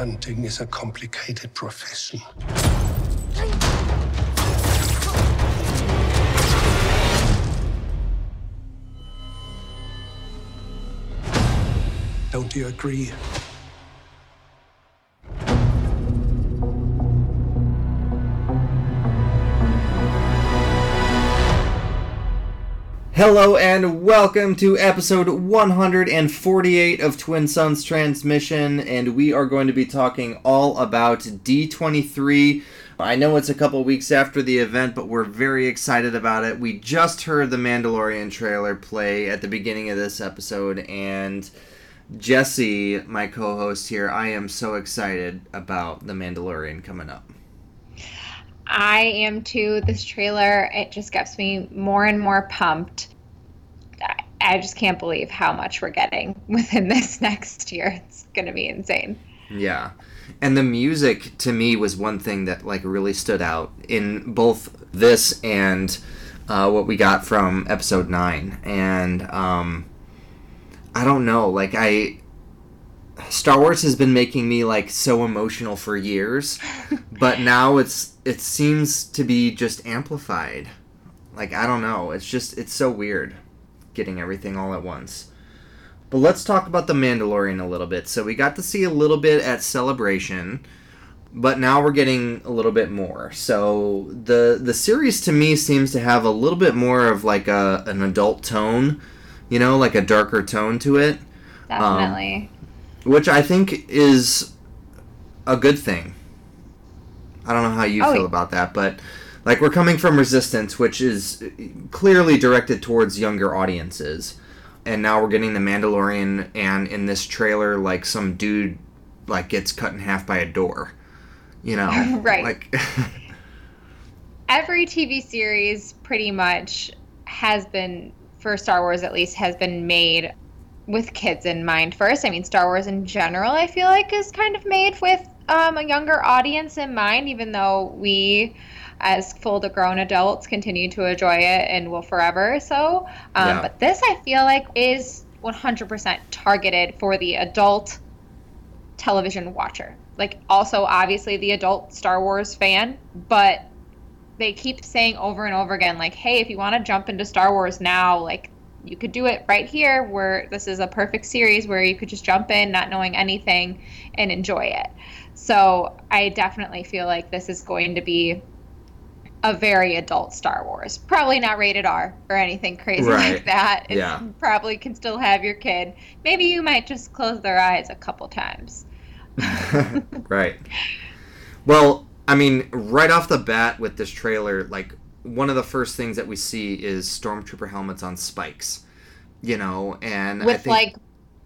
Hunting is a complicated profession. Don't you agree? Hello and welcome to episode 148 of Twin Suns Transmission, and we are going to be talking all about D23. I know it's a couple weeks after the event, but we're very excited about it. We just heard the Mandalorian trailer play at the beginning of this episode, and Jesse, my co host here, I am so excited about the Mandalorian coming up. I am too. This trailer, it just gets me more and more pumped. I just can't believe how much we're getting within this next year. It's going to be insane. Yeah. And the music to me was one thing that like really stood out in both this and uh, what we got from episode 9 and um I don't know like I Star Wars has been making me like so emotional for years, but now it's it seems to be just amplified. Like I don't know, it's just it's so weird getting everything all at once. But let's talk about the Mandalorian a little bit. So we got to see a little bit at Celebration, but now we're getting a little bit more. So the the series to me seems to have a little bit more of like a an adult tone, you know, like a darker tone to it. Definitely. Um, which I think is a good thing. I don't know how you Oh, feel about that, but like we're coming from Resistance, which is clearly directed towards younger audiences, and now we're getting the Mandalorian, and in this trailer, like some dude like gets cut in half by a door, you know, Right. Like, Every TV series pretty much has been, for Star Wars at least, has been made with kids in mind first. I mean, Star Wars in general, I feel like, is kind of made with um, a younger audience in mind, even though we, as full grown adults, continue to enjoy it and will forever so. Um, Yeah. But this, I feel like, is 100% targeted for the adult television watcher. Like, also, obviously, the adult Star Wars fan, but they keep saying over and over again, like, hey, if you want to jump into Star Wars now, like, you could do it right here, where this is a perfect series where you could just jump in, not knowing anything, and enjoy it. So, I definitely feel like this is going to be a very adult Star Wars. Probably not rated R or anything crazy Right. like that. It Yeah. Probably can still have your kid. Maybe you might just close their eyes a couple times. right. Well, I mean, right off the bat with this trailer, like one of the first things that we see is stormtrooper helmets on spikes. You know, and I with think, like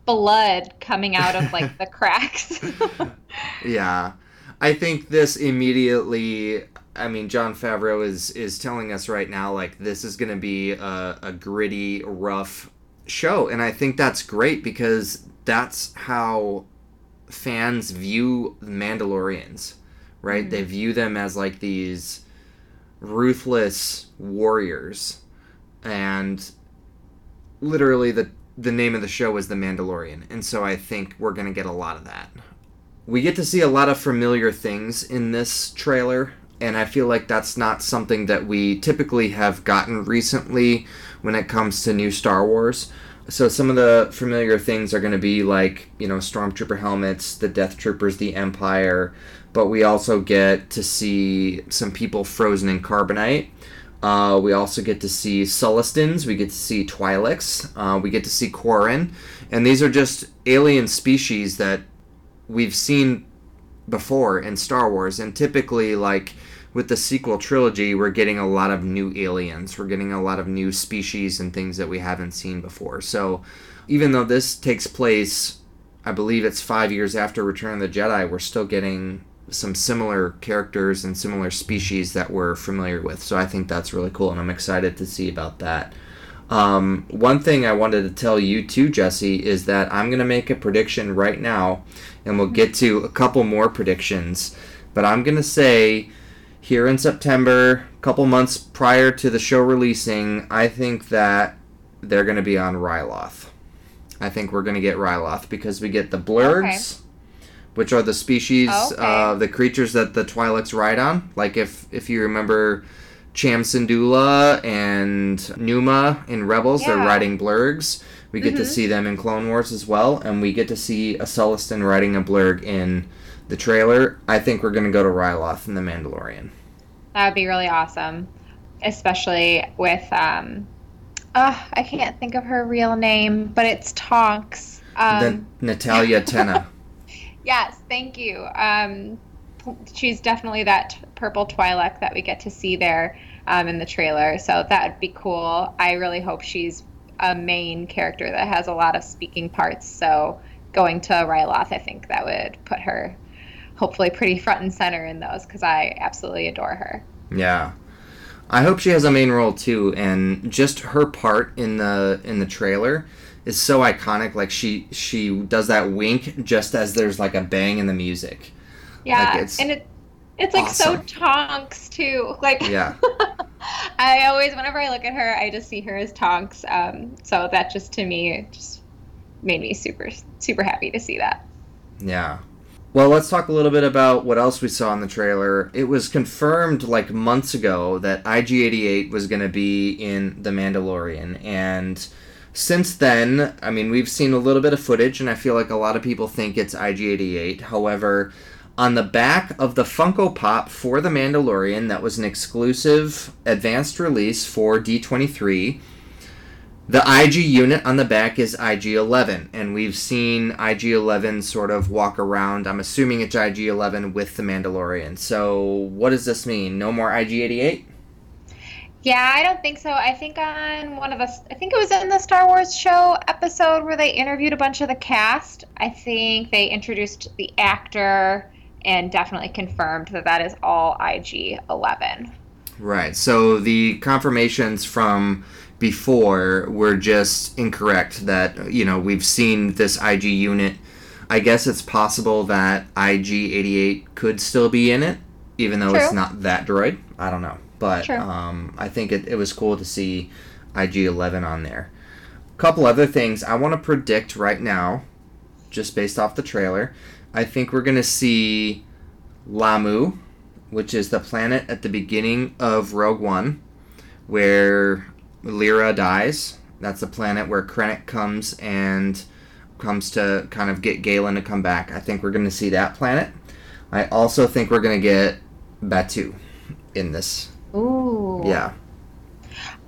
blood coming out of like the cracks. yeah, I think this immediately. I mean, Jon Favreau is is telling us right now like this is going to be a, a gritty, rough show, and I think that's great because that's how fans view Mandalorians, right? Mm-hmm. They view them as like these ruthless warriors, and literally the the name of the show is The Mandalorian, and so I think we're gonna get a lot of that. We get to see a lot of familiar things in this trailer, and I feel like that's not something that we typically have gotten recently when it comes to new Star Wars. So some of the familiar things are going to be like, you know, stormtrooper helmets, the Death Troopers, the Empire, but we also get to see some people frozen in carbonite. Uh, we also get to see Sullustans, we get to see Twi'leks, uh, we get to see Quarren, and these are just alien species that we've seen before in Star Wars, and typically, like with the sequel trilogy, we're getting a lot of new aliens. We're getting a lot of new species and things that we haven't seen before. So, even though this takes place, I believe it's five years after Return of the Jedi, we're still getting some similar characters and similar species that we're familiar with. So, I think that's really cool, and I'm excited to see about that. Um, one thing I wanted to tell you too, Jesse, is that I'm going to make a prediction right now, and we'll get to a couple more predictions. But I'm going to say here in September, a couple months prior to the show releasing, I think that they're going to be on Ryloth. I think we're going to get Ryloth because we get the blurgs, which are the species Okay. uh, the creatures that the Twi'leks ride on. Like if if you remember Cham Syndulla and Numa in Rebels, they're riding blurgs. We get to Mhm. see them in Clone Wars as well, and we get to see a Sullustan riding a blurg in the trailer. I think we're gonna go to Ryloth in the Mandalorian. That would be really awesome, especially with um, uh, I can't think of her real name, but it's Tonks. Um, then Natalia Tena. Yes, thank you. Um, she's definitely that purple Twi'lek that we get to see there um, in the trailer. So that would be cool. I really hope she's a main character that has a lot of speaking parts. So going to Ryloth, I think that would put her hopefully pretty front and center in those because I absolutely adore her. Yeah. I hope she has a main role too, and just her part in the in the trailer is so iconic. Like she she does that wink just as there's like a bang in the music. Yeah, Like, it's and it it's like awesome. so Tonks too. Like Yeah. I always, whenever I look at her, I just see her as Tonks. Um, so that just to me just made me super super happy to see that. Yeah. Well, let's talk a little bit about what else we saw in the trailer. It was confirmed like months ago that IG88 was going to be in The Mandalorian. And since then, I mean, we've seen a little bit of footage, and I feel like a lot of people think it's IG88. However, on the back of the Funko Pop for The Mandalorian, that was an exclusive advanced release for D23. The IG unit on the back is IG11, and we've seen IG11 sort of walk around. I'm assuming it's IG11 with the Mandalorian. So, what does this mean? No more IG88? Yeah, I don't think so. I think on one of the, I think it was in the Star Wars show episode where they interviewed a bunch of the cast. I think they introduced the actor and definitely confirmed that that is all IG 11. Right. So, the confirmations from before were just incorrect that, you know, we've seen this IG unit. I guess it's possible that IG88 could still be in it, even though it's not that droid. I don't know. But um, I think it, it was cool to see IG11 on there. A couple other things I want to predict right now, just based off the trailer. I think we're going to see Lah'mu, which is the planet at the beginning of Rogue One, where Lyra dies. That's the planet where Krennic comes and comes to kind of get Galen to come back. I think we're going to see that planet. I also think we're going to get Batuu in this. Ooh. Yeah.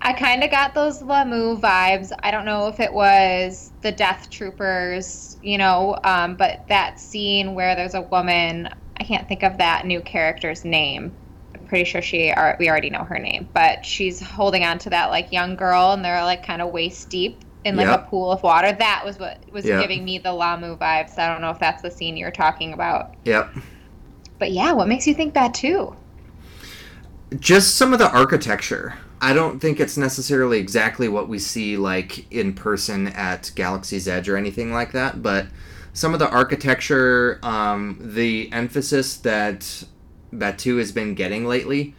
I kind of got those Lah'mu vibes. I don't know if it was the Death Troopers, you know, um, but that scene where there's a woman, I can't think of that new character's name. I'm pretty sure she, are, we already know her name, but she's holding on to that like young girl, and they're like kind of waist deep in like Yep. a pool of water. That was what was Yep. giving me the Lah'mu vibes. I don't know if that's the scene you're talking about, Yep. but yeah, what makes you think that too? just some of the architecture. I don't think it's necessarily exactly what we see like in person at Galaxy's Edge or anything like that, but some of the architecture, um, the emphasis that Batuu has been getting lately,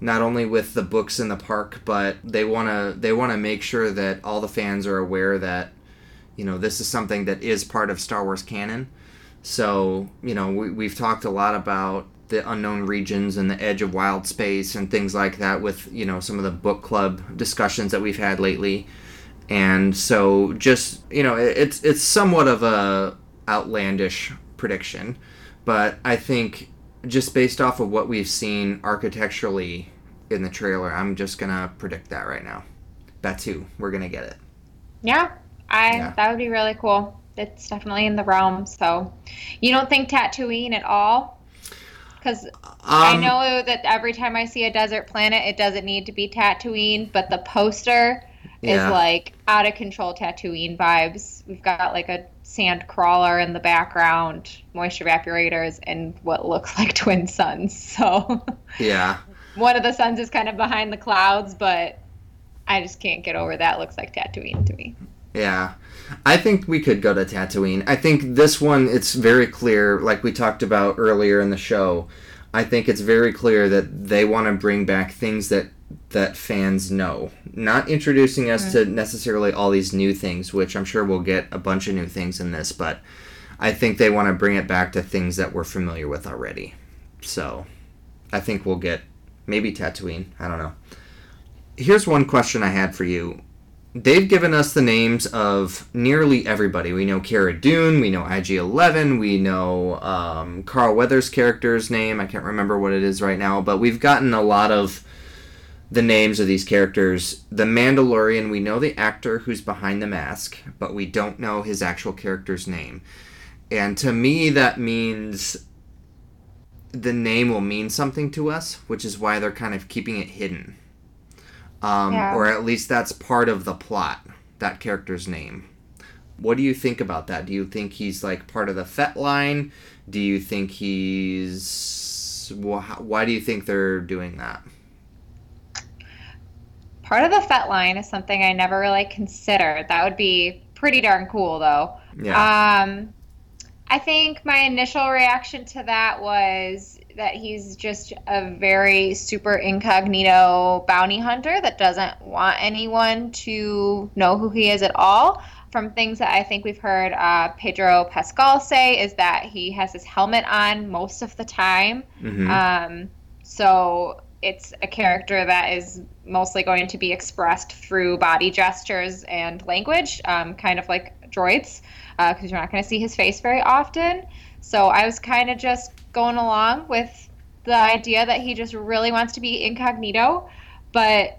not only with the books in the park, but they wanna they wanna make sure that all the fans are aware that you know this is something that is part of Star Wars canon. So you know we, we've talked a lot about the unknown regions and the edge of wild space and things like that with you know some of the book club discussions that we've had lately and so just you know it's it's somewhat of a outlandish prediction but i think just based off of what we've seen architecturally in the trailer i'm just gonna predict that right now batuu we're gonna get it Yeah, I Yeah. that would be really cool. It's definitely in the realm. So, you don't think Tatooine at all? Because I Um, know that every time I see a desert planet, it doesn't need to be Tatooine, but the poster Yeah. is like out of control Tatooine vibes. We've got like a sand crawler in the background, moisture evaporators, and what looks like twin suns. So yeah one of the suns is kind of behind the clouds, but I just can't get over that. Looks like Tatooine to me. Yeah. I think we could go to Tatooine. I think this one it's very clear like we talked about earlier in the show. I think it's very clear that they want to bring back things that that fans know. Not introducing us mm-hmm. to necessarily all these new things, which I'm sure we'll get a bunch of new things in this, but I think they want to bring it back to things that we're familiar with already. So I think we'll get maybe Tatooine. I don't know. Here's one question I had for you. They've given us the names of nearly everybody. We know Cara Dune, we know IG 11, we know um, Carl Weathers' character's name. I can't remember what it is right now, but we've gotten a lot of the names of these characters. The Mandalorian, we know the actor who's behind the mask, but we don't know his actual character's name. And to me, that means the name will mean something to us, which is why they're kind of keeping it hidden. Um, Yeah. Or at least that's part of the plot, that character's name. What do you think about that? Do you think he's like part of the Fett line? Do you think he's. wh- Why do you think they're doing that? Part of the Fett line is something I never really considered. That would be pretty darn cool, though. Yeah. Um, I think my initial reaction to that was that he's just a very super incognito bounty hunter that doesn't want anyone to know who he is at all. From things that I think we've heard uh, Pedro Pascal say, is that he has his helmet on most of the time. Mhm. Um, so it's a character that is mostly going to be expressed through body gestures and language, um, kind of like droids, because you're not going to see his face very often. So I was kind of just going along with the idea that he just really wants to be incognito, but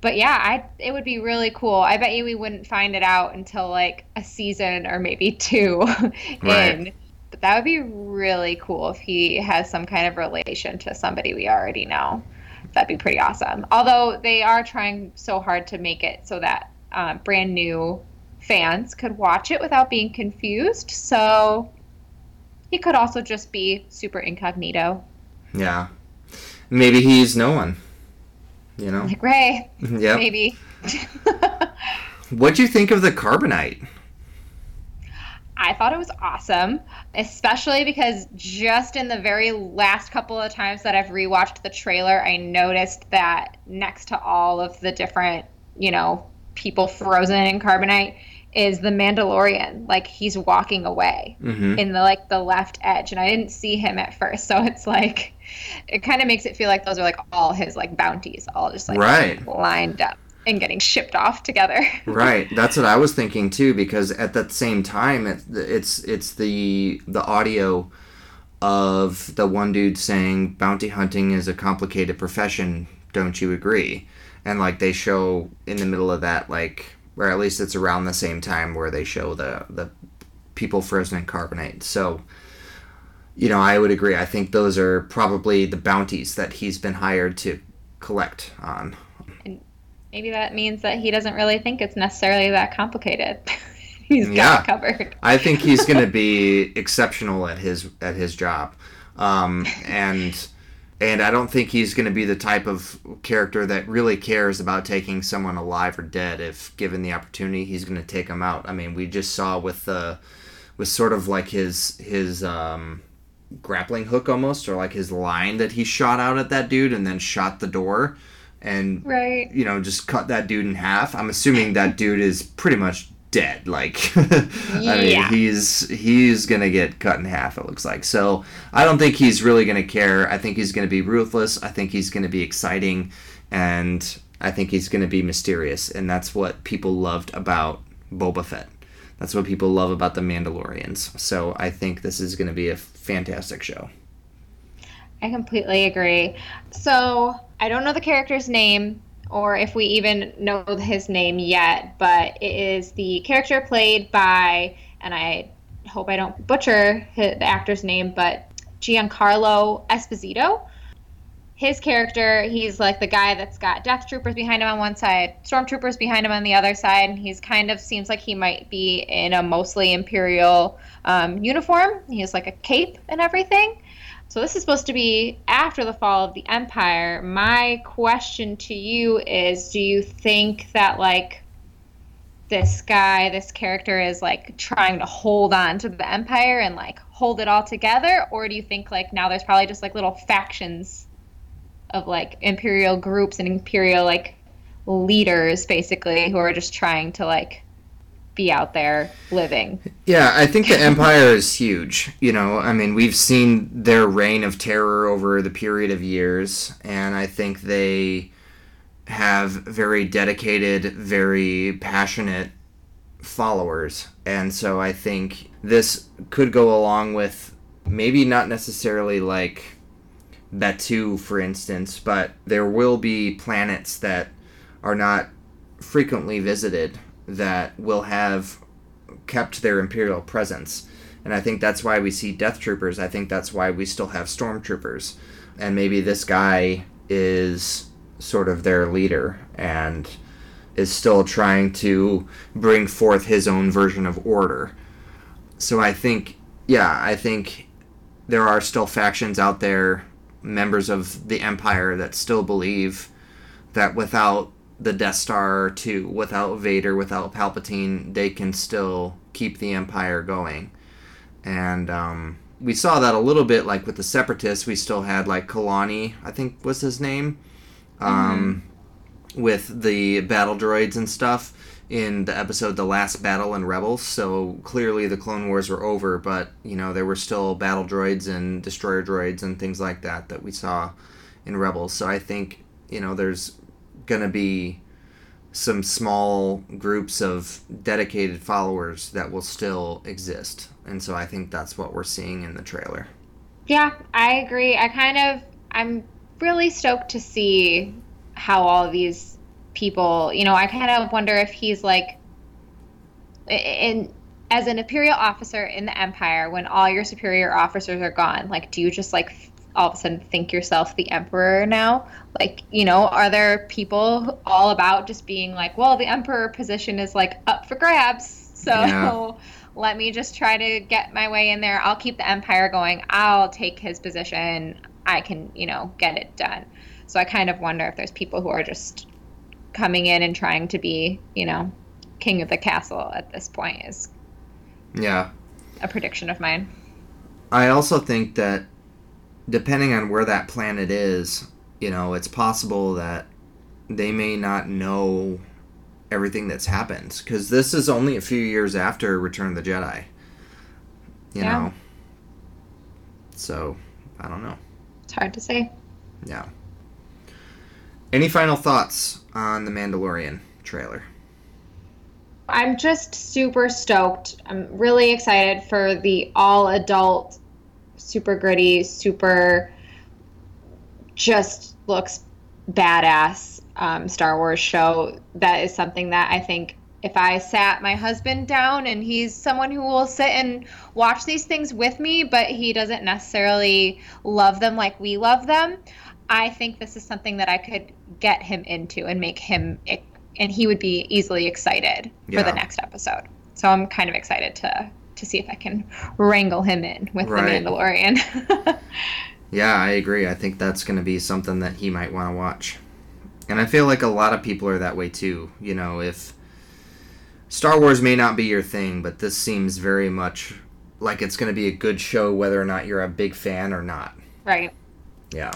but yeah, I it would be really cool. I bet you we wouldn't find it out until like a season or maybe two Right. in. But that would be really cool if he has some kind of relation to somebody we already know. That'd be pretty awesome. Although they are trying so hard to make it so that uh, brand new fans could watch it without being confused. So he could also just be super incognito, yeah. Maybe he's no one. You know? like Rey, yeah. maybe. What'd you think of the carbonite? I thought it was awesome, especially because just in the very last couple of times that I've rewatched the trailer, I noticed that next to all of the different, you know, people frozen in carbonite is the Mandalorian. Like he's walking away Mm-hmm. in the like the left edge, and I didn't see him at first, so it's like it kind of makes it feel like those are like all his like bounties, all just like Right. lined up and getting shipped off together. Right, that's what I was thinking too. Because at that same time, it, it's it's the the audio of the one dude saying bounty hunting is a complicated profession. Don't you agree? And like they show in the middle of that, like or at least it's around the same time where they show the the people frozen in carbonite. So. You know, I would agree. I think those are probably the bounties that he's been hired to collect on. And Maybe that means that he doesn't really think it's necessarily that complicated. He's got Yeah. it covered. I think he's going to be exceptional at his at his job, um, and and I don't think he's going to be the type of character that really cares about taking someone alive or dead. If given the opportunity, he's going to take them out. I mean, we just saw with the with sort of like his his um, grappling hook almost, or like his line that he shot out at that dude and then shot the door, and Right. you know, just cut that dude in half. I'm assuming that dude is pretty much dead. Like, I mean, he's he's gonna get cut in half. It looks like. So I don't think he's really gonna care. I think he's gonna be ruthless. I think he's gonna be exciting, and I think he's gonna be mysterious. And that's what people loved about Boba Fett. That's what people love about the Mandalorians. So I think this is gonna be a fantastic show. I completely agree. So I don't know the character's name or if we even know his name yet, but it is the character played by, and I hope I don't butcher the actor's name, but Giancarlo Esposito. His character, he's like the guy that's got death troopers behind him on one side, stormtroopers behind him on the other side, and he's kind of seems like he might be in a mostly imperial um, uniform. He has like a cape and everything. So this is supposed to be after the fall of the empire. My question to you is do you think that like this guy, this character is like trying to hold on to the empire and like hold it all together or do you think like now there's probably just like little factions of like imperial groups and imperial like leaders basically who are just trying to like be out there living. Yeah, I think the Empire is huge. You know, I mean, we've seen their reign of terror over the period of years, and I think they have very dedicated, very passionate followers. And so I think this could go along with maybe not necessarily like Batuu, for instance, but there will be planets that are not frequently visited that will have kept their imperial presence. And I think that's why we see death troopers. I think that's why we still have stormtroopers. And maybe this guy is sort of their leader and is still trying to bring forth his own version of order. So I think, yeah, I think there are still factions out there, members of the Empire, that still believe that without the Death Star 2, without Vader, without Palpatine, they can still keep the Empire going. And um, we saw that a little bit, like with the Separatists. We still had like Kalani, I think was his name, um, with the battle droids and stuff in the episode The Last Battle in Rebels. So clearly the Clone Wars were over, but you know there were still battle droids and destroyer droids and things like that that we saw in Rebels. So I think you know there's gonna be some small groups of dedicated followers that will still exist. And so I think that's what we're seeing in the trailer. Yeah, I agree. I kind of I'm really stoked to see how all these people, you know, I kind of wonder if he's like in as an imperial officer in the empire when all your superior officers are gone, like do you just like all of a sudden think yourself the emperor now? Like, you know, are there people all about just being like, well, the emperor position is like up for grabs. So Yeah. let me just try to get my way in there. I'll keep the empire going. I'll take his position. I can, you know, get it done. So I kind of wonder if there's people who are just coming in and trying to be, you know, king of the castle at this point is Yeah. a prediction of mine. I also think that depending on where that planet is, you know, it's possible that they may not know everything that's happened because this is only a few years after Return of the Jedi. You Yeah. know. So, I don't know. It's hard to say. Yeah. Any final thoughts on the Mandalorian trailer? I'm just super stoked. I'm really excited for the all adult, super gritty, super just looks badass um, Star Wars show. That is something that I think if I sat my husband down and he's someone who will sit and watch these things with me, but he doesn't necessarily love them like we love them, I think this is something that I could get him into and make him and he would be easily excited for the next episode. So I'm kind of excited to to see if I can wrangle him in with Right. the Mandalorian. Yeah, I agree. I think that's going to be something that he might want to watch. And I feel like a lot of people are that way too. You know, if Star Wars may not be your thing, but this seems very much like it's going to be a good show whether or not you're a big fan or not. right. Yeah.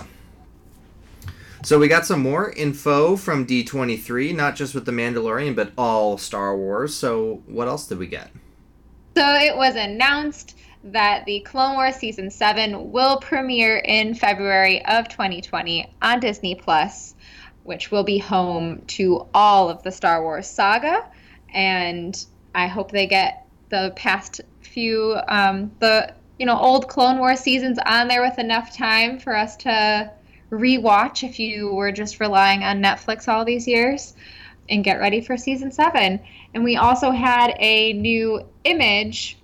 So we got some more info from D23, not just with The Mandalorian, but all Star Wars. So what else did we get? So it was announced that the Clone Wars season 7 will premiere in February of 2020 on Disney Plus, which will be home to all of the Star Wars saga. And I hope they get the past few um, the you know old Clone Wars seasons on there with enough time for us to rewatch if you were just relying on Netflix all these years and get ready for season 7 and we also had a new image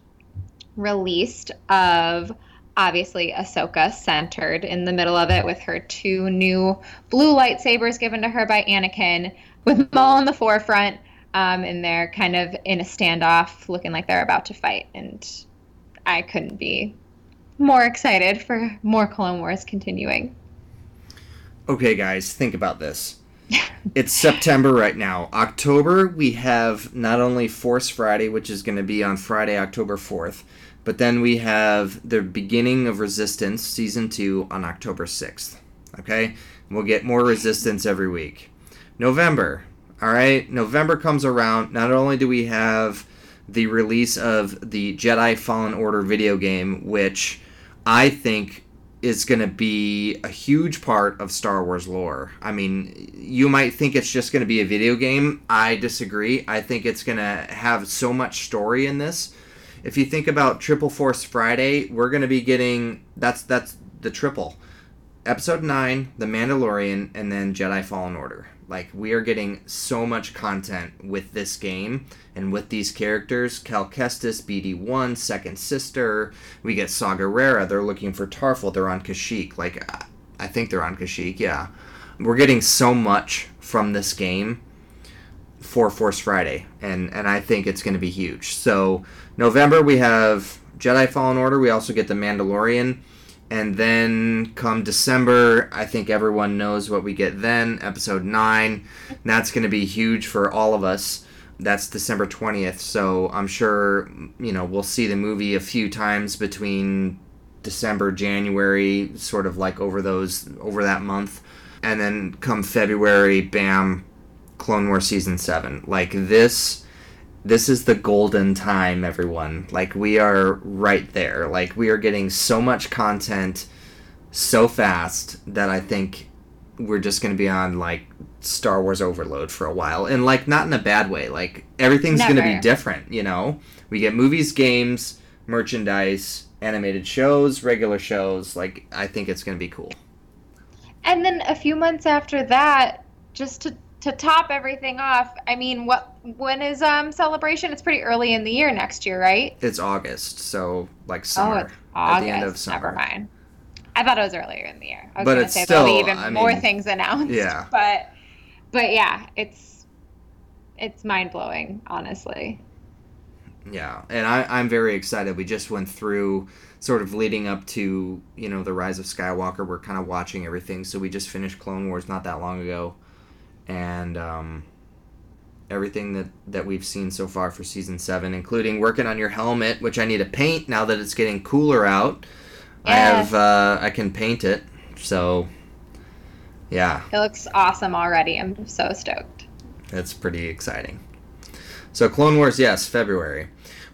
released of obviously Ahsoka centered in the middle of it with her two new blue lightsabers given to her by Anakin, with Maul in the forefront, um, and they're kind of in a standoff, looking like they're about to fight. And I couldn't be more excited for more Clone Wars continuing. Okay, guys, think about this. It's September right now. October, we have not only Force Friday, which is going to be on Friday, October 4th, but then we have the beginning of Resistance Season 2 on October 6th. Okay? We'll get more Resistance every week. November, all right? November comes around. Not only do we have the release of the Jedi Fallen Order video game, which I think is going to be a huge part of Star Wars lore. I mean, you might think it's just going to be a video game. I disagree. I think it's going to have so much story in this. If you think about Triple Force Friday, we're going to be getting that's that's the triple. Episode 9, The Mandalorian, and then Jedi Fallen Order. Like, we are getting so much content with this game and with these characters. Cal Kestis, BD1, Second Sister. We get Saw Gerrera. They're looking for Tarfful. They're on Kashyyyk. Like, I think they're on Kashyyyk, yeah. We're getting so much from this game for Force Friday, and, and I think it's going to be huge. So, November, we have Jedi Fallen Order. We also get The Mandalorian. And then come December, I think everyone knows what we get then, episode 9. That's going to be huge for all of us. That's December 20th. So I'm sure, you know, we'll see the movie a few times between December, January, sort of like over those, over that month. And then come February, bam, Clone Wars Season 7. Like this this is the golden time everyone. Like we are right there. Like we are getting so much content so fast that i think we're just going to be on like star wars overload for a while. And like not in a bad way. Like everything's going to be different you know? We get movies games merchandise animated shows regular shows. Like i think it's going to be cool. And then a few months after that just to to top everything off, I mean, what when is um celebration? It's pretty early in the year next year, right? It's August, so like summer. Oh, it's August. At the end of summer. Never mind. I thought it was earlier in the year. I was but gonna it's say still, there'll be even I more mean, things announced. Yeah. But but yeah, it's it's mind blowing, honestly. Yeah, and I, I'm very excited. We just went through sort of leading up to you know the rise of Skywalker. We're kind of watching everything, so we just finished Clone Wars not that long ago and um, everything that that we've seen so far for season seven, including working on your helmet, which I need to paint now that it's getting cooler out. I have uh, I can paint it, so yeah. It looks awesome already. I'm so stoked. It's pretty exciting. So Clone Wars, yes, February.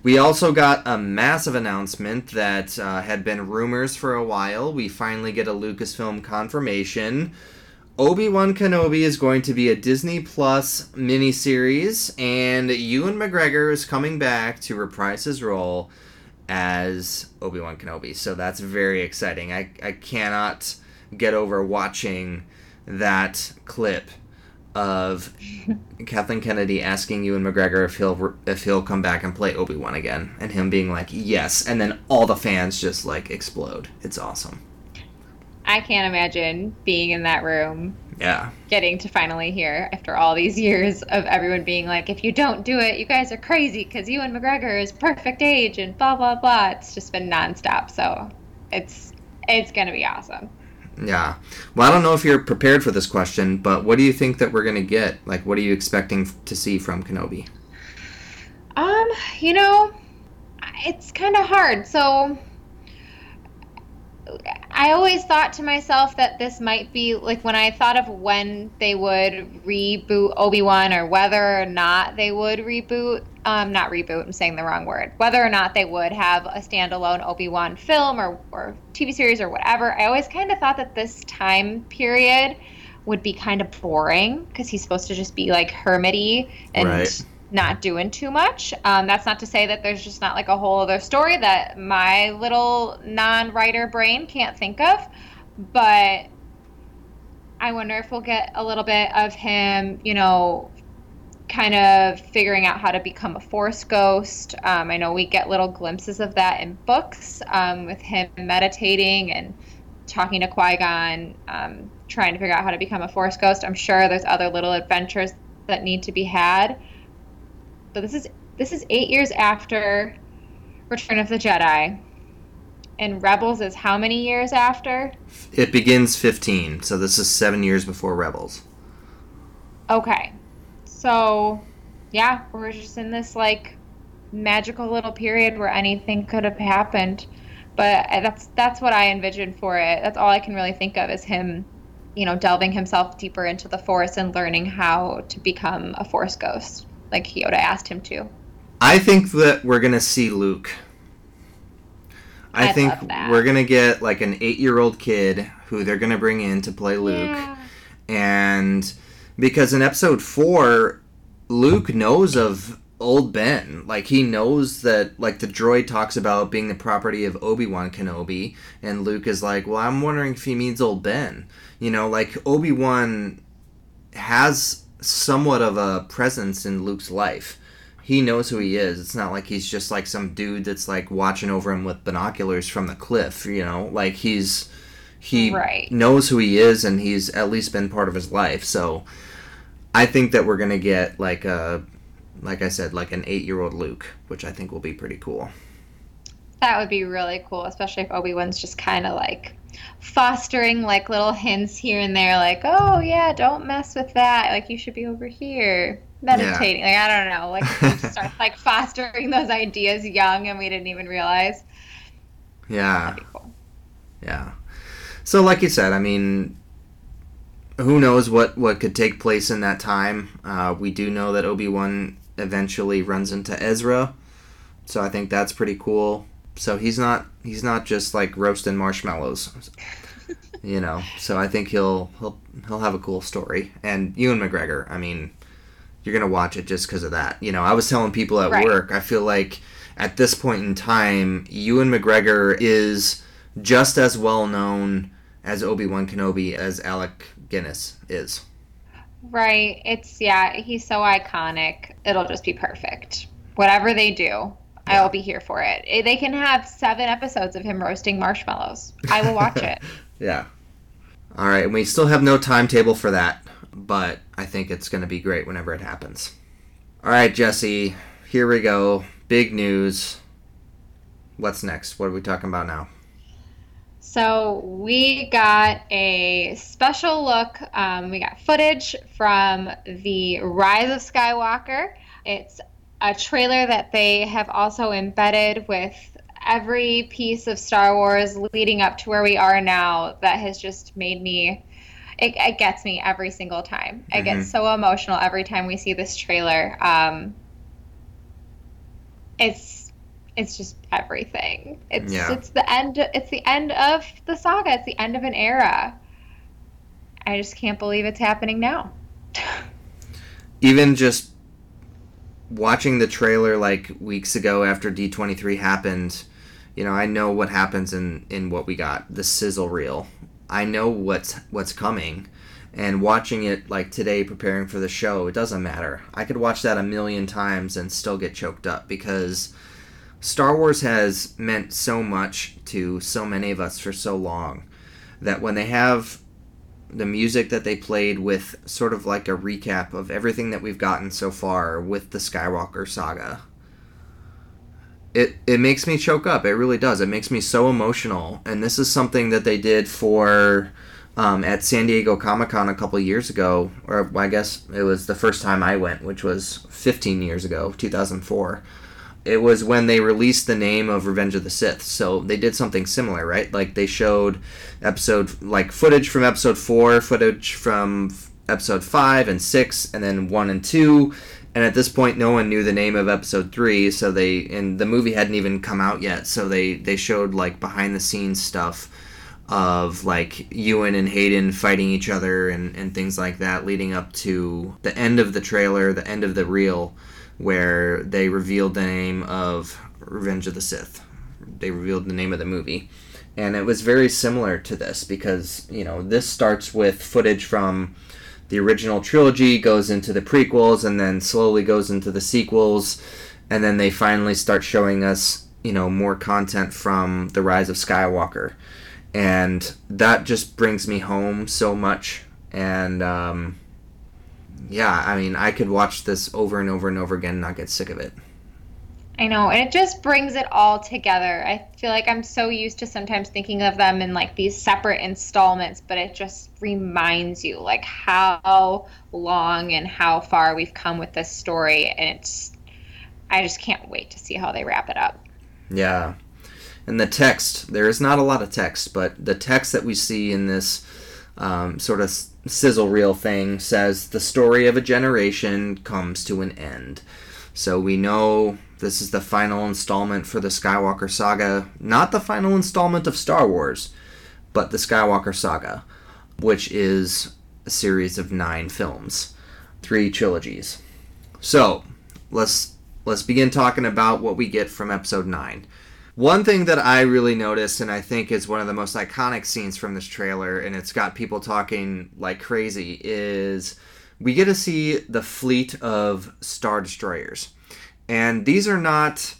We also got a massive announcement that uh, had been rumors for a while. We finally get a Lucasfilm confirmation. Obi Wan Kenobi is going to be a Disney Plus miniseries, and Ewan McGregor is coming back to reprise his role as Obi Wan Kenobi. So that's very exciting. I, I cannot get over watching that clip of Kathleen Kennedy asking Ewan McGregor if he'll if he'll come back and play Obi Wan again, and him being like yes, and then all the fans just like explode. It's awesome. I can't imagine being in that room. Yeah. Getting to finally hear after all these years of everyone being like, if you don't do it, you guys are crazy because Ewan McGregor is perfect age and blah blah blah. It's just been nonstop. So it's it's gonna be awesome. Yeah. Well, I don't know if you're prepared for this question, but what do you think that we're gonna get? Like, what are you expecting to see from Kenobi? Um, you know, it's kind of hard. So I always thought to myself that this might be like when I thought of when they would reboot Obi Wan or whether or not they would reboot, um, not reboot, I'm saying the wrong word, whether or not they would have a standalone Obi Wan film or, or TV series or whatever. I always kind of thought that this time period would be kind of boring because he's supposed to just be like hermity and. Right not doing too much. Um, that's not to say that there's just not like a whole other story that my little non writer brain can't think of. But I wonder if we'll get a little bit of him, you know, kind of figuring out how to become a force ghost. Um, I know we get little glimpses of that in books um, with him meditating and talking to Qui Gon, um, trying to figure out how to become a force ghost. I'm sure there's other little adventures that need to be had. But this is this is eight years after Return of the Jedi. And Rebels is how many years after? It begins 15, so this is seven years before Rebels. Okay. So, yeah, we're just in this, like, magical little period where anything could have happened. But uh, that's that's what I envisioned for it. That's all I can really think of is him, you know, delving himself deeper into the Force and learning how to become a Force ghost like Yoda asked him to. I think that we're gonna see Luke. I I'd think we're gonna get like an eight-year-old kid who they're gonna bring in to play Luke, Yeah. and because in episode four, Luke knows of old Ben. Like he knows that like the droid talks about being the property of Obi Wan Kenobi, and Luke is like, well, I'm wondering if he means old Ben. You know, like Obi Wan has somewhat of a presence in Luke's life. He knows who he is. It's not like he's just like some dude that's like watching over him with binoculars from the cliff, you know? Like he's he Right. knows who he is and he's at least been part of his life. So I think that we're going to get like a like I said like an 8-year-old Luke, which I think will be pretty cool. That would be really cool, especially if Obi Wan's just kind of like fostering like little hints here and there, like, oh yeah, don't mess with that. Like you should be over here meditating. Like I don't know, like starts like fostering those ideas young and we didn't even realize. Yeah. Cool. Yeah. So, like you said, I mean, who knows what what could take place in that time? Uh, we do know that Obi Wan eventually runs into Ezra, so I think that's pretty cool. So he's not he's not just like roasting marshmallows, you know. So I think he'll he'll he'll have a cool story. And Ewan McGregor, I mean, you're gonna watch it just because of that. You know, I was telling people at Right. work, I feel like at this point in time, Ewan McGregor is just as well known as Obi Wan Kenobi as Alec Guinness is. Right. It's yeah, he's so iconic. It'll just be perfect. Whatever they do, I will be here for it. Eh, They can have seven episodes of him roasting marshmallows. I will watch it. Yeah. All right, and we still have no timetable for that, but I think it's going to be great whenever it happens. All right, Jesse, here we go. Big news. What's next? What are we talking about now? So we got a special look. Um, we got footage from the Rise of Skywalker. It's a trailer that they have also embedded with every piece of Star Wars leading up to where we are now. That has just made me. It, it gets me every single time. I Mhm. get so emotional every time we see this trailer. Um, it's it's just everything. It's Yeah. it's the end. It's the end of the saga. It's the end of an era. I just can't believe it's happening now. Even just watching the trailer like weeks ago after D23 happened, you know, I know what happens in in what we got, the sizzle reel. I know what's what's coming. And watching it like today preparing for the show, it doesn't matter. I could watch that a million times and still get choked up because Star Wars has meant so much to so many of us for so long that when they have the music that they played with sort of like a recap of everything that we've gotten so far with the Skywalker saga. It it makes me choke up. It really does. It makes me so emotional. And this is something that they did for um, at San Diego Comic Con a couple years ago, or I guess it was the first time I went, which was 15 years ago, 2004 it was when they released the name of Revenge of the Sith. So they did something similar, right? Like they showed episode like footage from episode 4, footage from episode 5 and 6 and then 1 and 2. And at this point no one knew the name of episode 3, so they and the movie hadn't even come out yet. So they they showed like behind the scenes stuff of like Ewan and Hayden fighting each other and, and things like that leading up to the end of the trailer, the end of the reel where they revealed the name of Revenge of the Sith. They revealed the name of the movie. And it was very similar to this because, you know, this starts with footage from the original trilogy, goes into the prequels, and then slowly goes into the sequels. And then they finally start showing us, you know, more content from The Rise of Skywalker. And that just brings me home so much. And, um, yeah, I mean, I could watch this over and over and over again and not get sick of it. I know, and it just brings it all together. I feel like I'm so used to sometimes thinking of them in like these separate installments, but it just reminds you like how long and how far we've come with this story, and it's I just can't wait to see how they wrap it up. Yeah. And the text, there is not a lot of text, but the text that we see in this um, sort of sizzle reel thing says the story of a generation comes to an end. So we know This is the final installment for the Skywalker saga. Not the final installment of Star Wars, but the Skywalker saga, which is a series of nine films, three trilogies. So, let's let's begin talking about what we get from episode 9. One thing that I really noticed, and I think is one of the most iconic scenes from this trailer, and it's got people talking like crazy, is we get to see the fleet of Star Destroyers. And these are not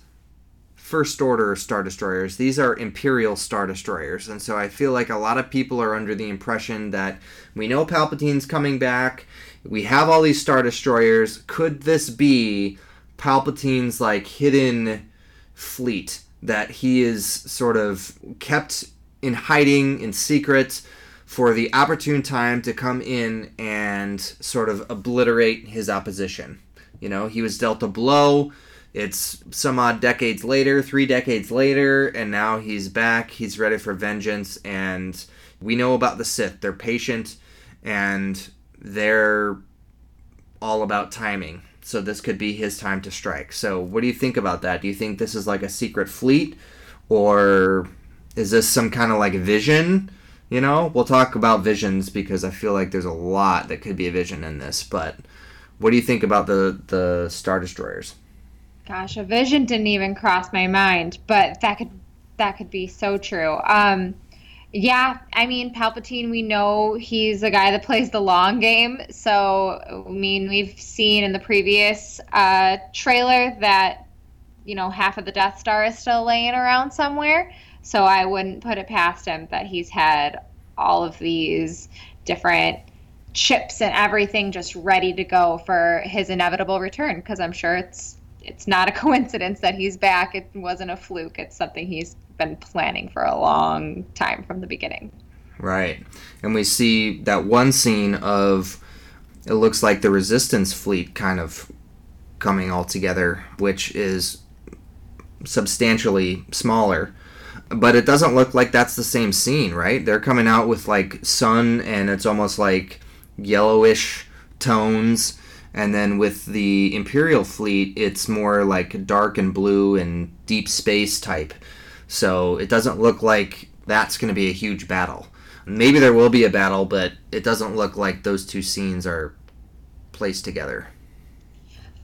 First Order Star Destroyers, these are Imperial Star Destroyers. And so I feel like a lot of people are under the impression that we know Palpatine's coming back, we have all these Star Destroyers. Could this be Palpatine's like hidden fleet? That he is sort of kept in hiding in secret for the opportune time to come in and sort of obliterate his opposition. You know, he was dealt a blow. It's some odd decades later, three decades later, and now he's back. He's ready for vengeance. And we know about the Sith. They're patient and they're all about timing so this could be his time to strike. So what do you think about that? Do you think this is like a secret fleet or is this some kind of like vision? You know, we'll talk about visions because I feel like there's a lot that could be a vision in this, but what do you think about the the star destroyers? Gosh, a vision didn't even cross my mind, but that could that could be so true. Um yeah, I mean Palpatine. We know he's a guy that plays the long game. So I mean, we've seen in the previous uh, trailer that you know half of the Death Star is still laying around somewhere. So I wouldn't put it past him that he's had all of these different chips and everything just ready to go for his inevitable return. Because I'm sure it's it's not a coincidence that he's back. It wasn't a fluke. It's something he's been planning for a long time from the beginning. Right. And we see that one scene of it looks like the resistance fleet kind of coming all together, which is substantially smaller. But it doesn't look like that's the same scene, right? They're coming out with like sun and it's almost like yellowish tones. And then with the Imperial fleet, it's more like dark and blue and deep space type. So it doesn't look like that's going to be a huge battle. Maybe there will be a battle, but it doesn't look like those two scenes are placed together.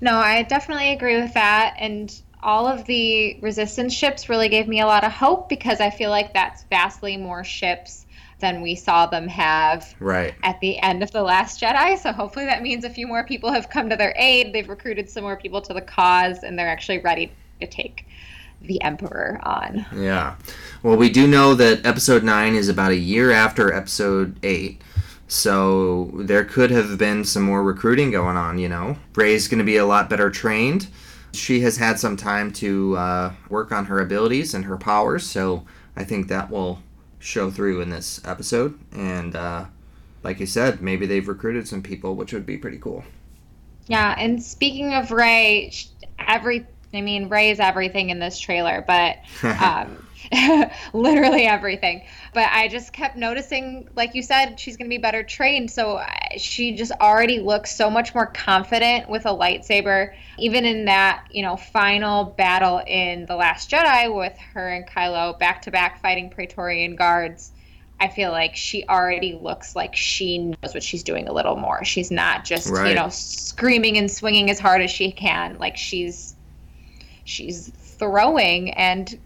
No, I definitely agree with that. And all of the resistance ships really gave me a lot of hope because I feel like that's vastly more ships than we saw them have right at the end of the last jedi so hopefully that means a few more people have come to their aid they've recruited some more people to the cause and they're actually ready to take the Emperor on. Yeah. Well, we do know that episode 9 is about a year after episode 8. So there could have been some more recruiting going on, you know. Rey's going to be a lot better trained. She has had some time to uh, work on her abilities and her powers, so I think that will show through in this episode. And uh, like you said, maybe they've recruited some people, which would be pretty cool. Yeah, and speaking of Rey, every I mean, Rey is everything in this trailer, but um, literally everything. But I just kept noticing, like you said, she's going to be better trained. So uh, she just already looks so much more confident with a lightsaber. Even in that, you know, final battle in The Last Jedi with her and Kylo back to back fighting Praetorian guards. I feel like she already looks like she knows what she's doing a little more. She's not just, right. you know, screaming and swinging as hard as she can. Like she's she's throwing and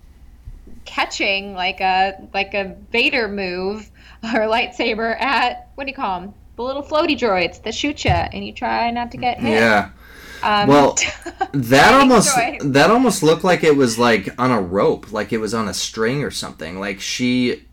catching like a like a Vader move her lightsaber at what do you call them? The little floaty droids that shoot you, and you try not to get hit. Yeah. Um, well, that almost droid. that almost looked like it was like on a rope, like it was on a string or something. Like she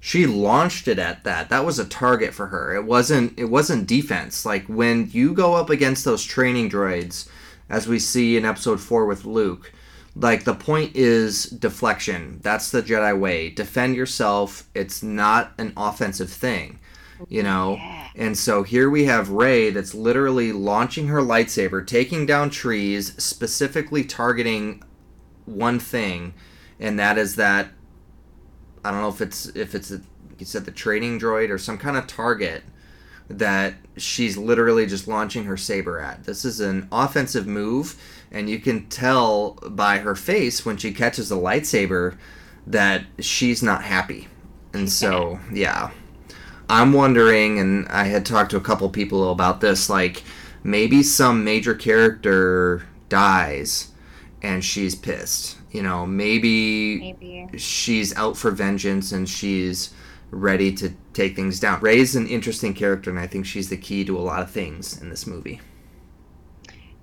she launched it at that. That was a target for her. It wasn't it wasn't defense. Like when you go up against those training droids as we see in episode 4 with Luke. Like the point is deflection. That's the Jedi way. Defend yourself. It's not an offensive thing, you know. Yeah. And so here we have Rey that's literally launching her lightsaber, taking down trees, specifically targeting one thing, and that is that I don't know if it's if it's a, you said the training droid or some kind of target that she's literally just launching her saber at. This is an offensive move, and you can tell by her face when she catches the lightsaber that she's not happy. And so, yeah. I'm wondering, and I had talked to a couple people about this, like maybe some major character dies and she's pissed. You know, maybe, Maybe. she's out for vengeance and she's ready to take things down. Rey's an interesting character, and I think she's the key to a lot of things in this movie.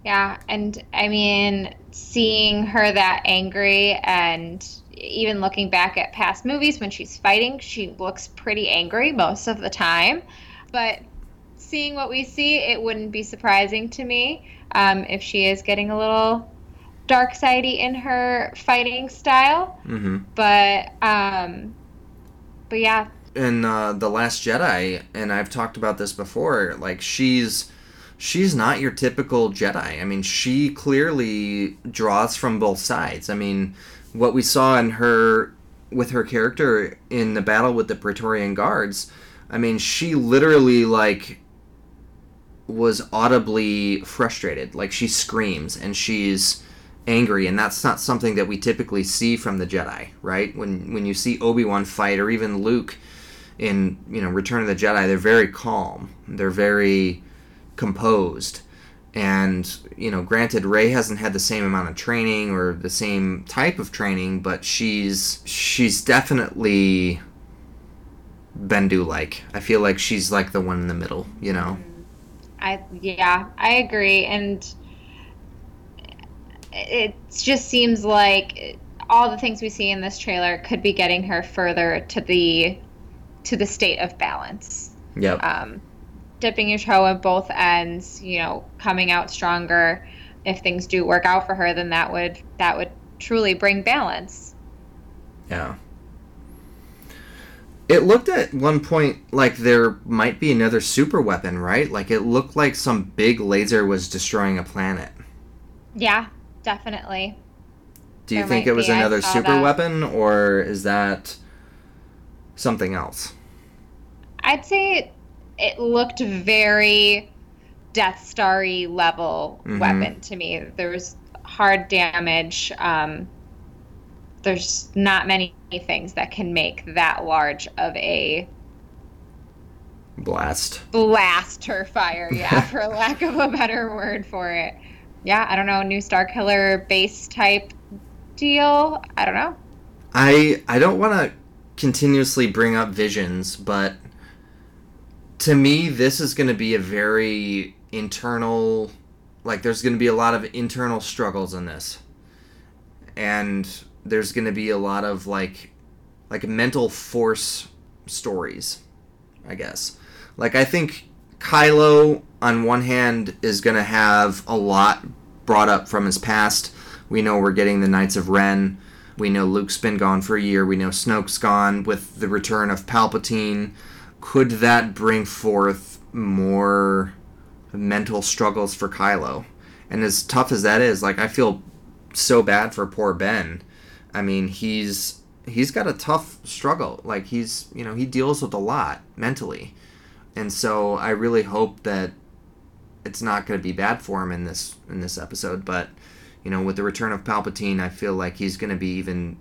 Yeah, and I mean, seeing her that angry and even looking back at past movies when she's fighting, she looks pretty angry most of the time. But seeing what we see, it wouldn't be surprising to me um, if she is getting a little dark sidey in her fighting style. Mm-hmm. But um, but yeah, in uh, the Last Jedi, and I've talked about this before. Like she's she's not your typical Jedi. I mean, she clearly draws from both sides. I mean, what we saw in her with her character in the battle with the Praetorian Guards. I mean, she literally like was audibly frustrated. Like she screams and she's angry and that's not something that we typically see from the Jedi, right? When when you see Obi-Wan fight or even Luke in, you know, Return of the Jedi, they're very calm. They're very composed. And, you know, granted Rey hasn't had the same amount of training or the same type of training, but she's she's definitely Bendu like. I feel like she's like the one in the middle, you know. Mm. I yeah, I agree, and it just seems like all the things we see in this trailer could be getting her further to the to the state of balance. Yep. Um, dipping your toe at both ends, you know, coming out stronger. If things do work out for her, then that would that would truly bring balance. Yeah. It looked at one point like there might be another super weapon, right? Like it looked like some big laser was destroying a planet. Yeah, definitely. Do you There think it was be, another super that. weapon or is that something else? I'd say it, it looked very Death Starry level Mhm. weapon to me. There was hard damage. Um, there's not many things that can make that large of a Blast. blaster fire, yeah, for lack of a better word for it. Yeah, I don't know, new Starkiller base type deal. I don't know. I I don't want to continuously bring up visions, but to me this is going to be a very internal like there's going to be a lot of internal struggles in this. And there's going to be a lot of like like mental force stories, I guess. Like I think Kylo on one hand is going to have a lot brought up from his past. We know we're getting the Knights of Ren. We know Luke's been gone for a year. We know Snoke's gone with the return of Palpatine. Could that bring forth more mental struggles for Kylo? And as tough as that is, like I feel so bad for poor Ben. I mean, he's he's got a tough struggle. Like he's, you know, he deals with a lot mentally. And so I really hope that it's not going to be bad for him in this in this episode, but you know, with the return of Palpatine, I feel like he's going to be even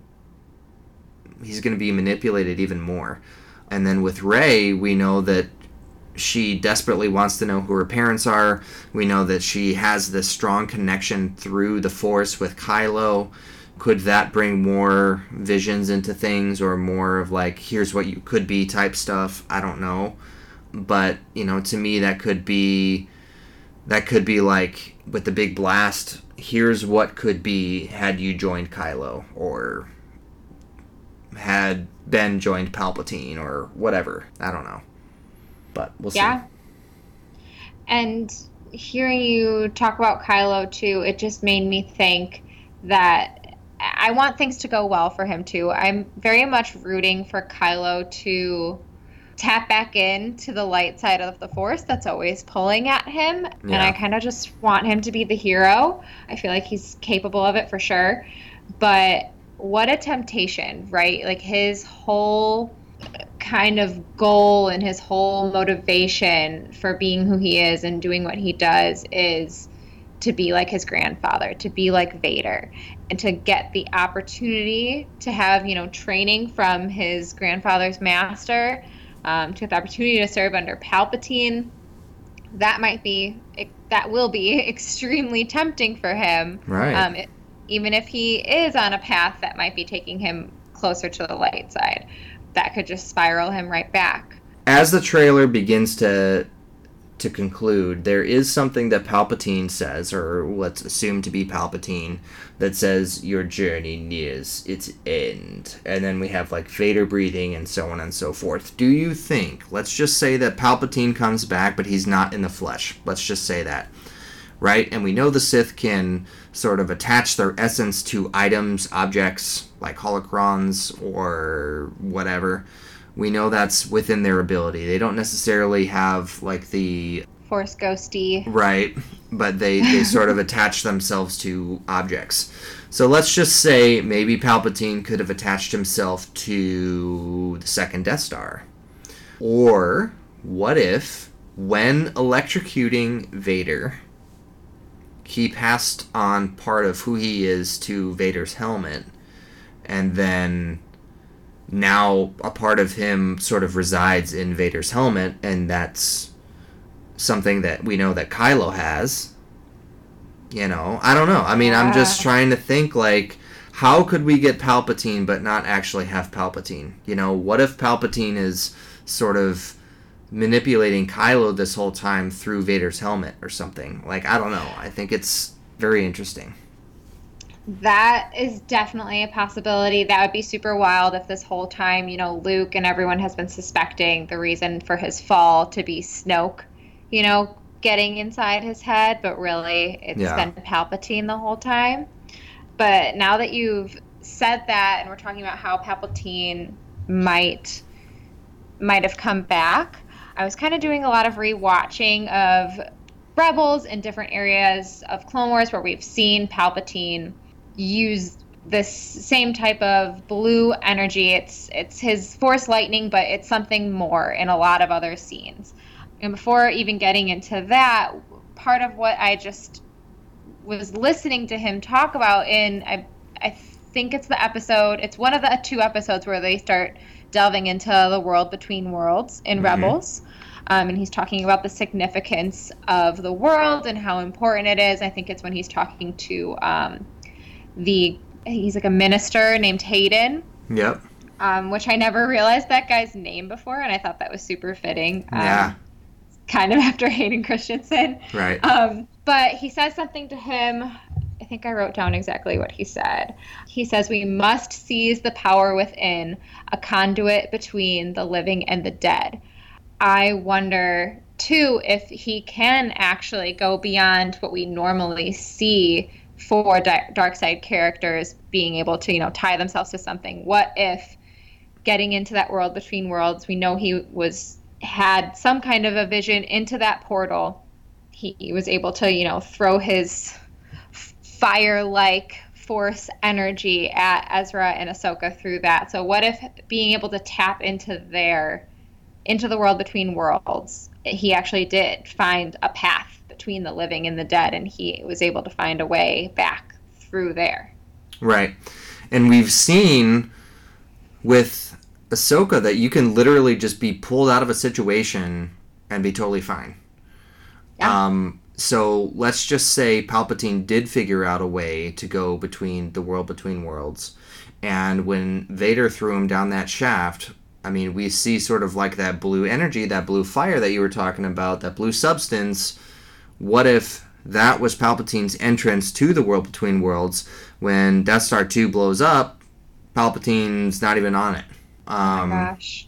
he's going to be manipulated even more. And then with Rey, we know that she desperately wants to know who her parents are. We know that she has this strong connection through the Force with Kylo. Could that bring more visions into things or more of like, here's what you could be type stuff? I don't know. But, you know, to me, that could be. That could be like with the big blast. Here's what could be had you joined Kylo, or had Ben joined Palpatine, or whatever. I don't know, but we'll see. Yeah. And hearing you talk about Kylo too, it just made me think that I want things to go well for him too. I'm very much rooting for Kylo to tap back into the light side of the force that's always pulling at him and I kind of just want him to be the hero. I feel like he's capable of it for sure. But what a temptation, right? Like his whole kind of goal and his whole motivation for being who he is and doing what he does is to be like his grandfather, to be like Vader, and to get the opportunity to have, you know, training from his grandfather's master, um, to get the opportunity to serve under Palpatine. That might be, that will be extremely tempting for him. Right. Um, it, even if he is on a path that might be taking him closer to the light side, that could just spiral him right back. As the trailer begins to to conclude, there is something that Palpatine says, or let's assume to be Palpatine, that says your journey nears its end. And then we have like Vader breathing and so on and so forth. Do you think, let's just say that Palpatine comes back, but he's not in the flesh. Let's just say that. Right? And we know the Sith can sort of attach their essence to items, objects, like holocrons or whatever we know that's within their ability. They don't necessarily have like the force ghosty right, but they they sort of attach themselves to objects. So let's just say maybe Palpatine could have attached himself to the second Death Star. Or what if when electrocuting Vader he passed on part of who he is to Vader's helmet and then now a part of him sort of resides in Vader's helmet, and that's something that we know that Kylo has. You know, I don't know. I mean, I'm just trying to think like, how could we get Palpatine but not actually have Palpatine? You know, what if Palpatine is sort of manipulating Kylo this whole time through Vader's helmet or something? Like, I don't know. I think it's very interesting that is definitely a possibility. That would be super wild if this whole time, you know, Luke and everyone has been suspecting the reason for his fall to be Snoke, you know, getting inside his head, but really it's yeah. been Palpatine the whole time. But now that you've said that and we're talking about how Palpatine might might have come back, I was kind of doing a lot of rewatching of Rebels in different areas of Clone Wars where we've seen Palpatine use this same type of blue energy. It's it's his force lightning, but it's something more in a lot of other scenes. And before even getting into that, part of what I just was listening to him talk about in I I think it's the episode. It's one of the two episodes where they start delving into the world between worlds in mm-hmm. Rebels. Um, and he's talking about the significance of the world and how important it is. I think it's when he's talking to um, the he's like a minister named Hayden. Yep. Um, which I never realized that guy's name before, and I thought that was super fitting. Um, yeah. Kind of after Hayden Christensen. Right. Um, but he says something to him. I think I wrote down exactly what he said. He says, We must seize the power within, a conduit between the living and the dead. I wonder, too, if he can actually go beyond what we normally see for dark side characters being able to you know tie themselves to something? What if getting into that world between worlds we know he was had some kind of a vision into that portal. He, he was able to you know throw his fire like force energy at Ezra and Ahsoka through that. So what if being able to tap into there into the world between worlds he actually did find a path between the living and the dead, and he was able to find a way back through there. Right. And we've seen with Ahsoka that you can literally just be pulled out of a situation and be totally fine. Yeah. Um, so let's just say Palpatine did figure out a way to go between the world between worlds. And when Vader threw him down that shaft, I mean, we see sort of like that blue energy, that blue fire that you were talking about, that blue substance what if that was Palpatine's entrance to the world between worlds when Death Star 2 blows up? Palpatine's not even on it. Um, oh gosh.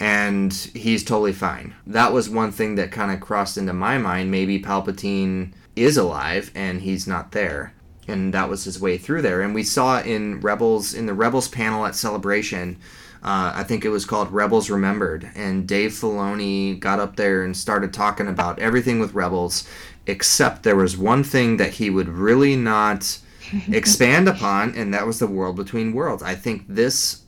And he's totally fine. That was one thing that kind of crossed into my mind. Maybe Palpatine is alive and he's not there. And that was his way through there. And we saw in Rebels, in the Rebels panel at Celebration, uh, I think it was called Rebels Remembered, and Dave Filoni got up there and started talking about everything with Rebels, except there was one thing that he would really not expand upon, and that was the world between worlds. I think this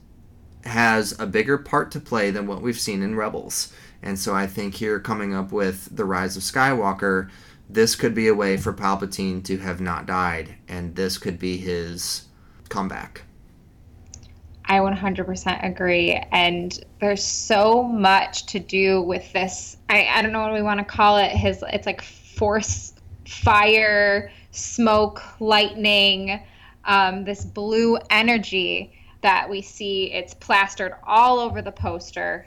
has a bigger part to play than what we've seen in Rebels. And so I think here coming up with The Rise of Skywalker, this could be a way for Palpatine to have not died, and this could be his comeback. I 100% agree. And there's so much to do with this. I, I don't know what we want to call it. His It's like force, fire, smoke, lightning, um, this blue energy that we see. It's plastered all over the poster.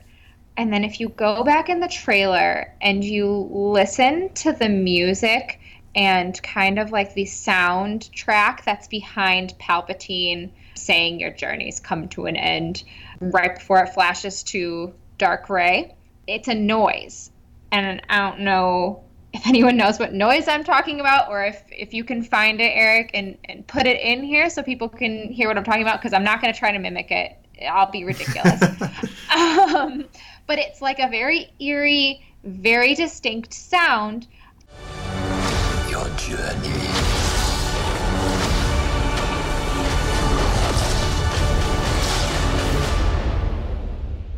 And then if you go back in the trailer and you listen to the music and kind of like the soundtrack that's behind Palpatine saying your journey's come to an end right before it flashes to Dark Rey. It's a noise. And I don't know if anyone knows what noise I'm talking about or if, if you can find it, Eric, and, and put it in here so people can hear what I'm talking about because I'm not going to try to mimic it. I'll be ridiculous. um, but it's like a very eerie, very distinct sound. Journey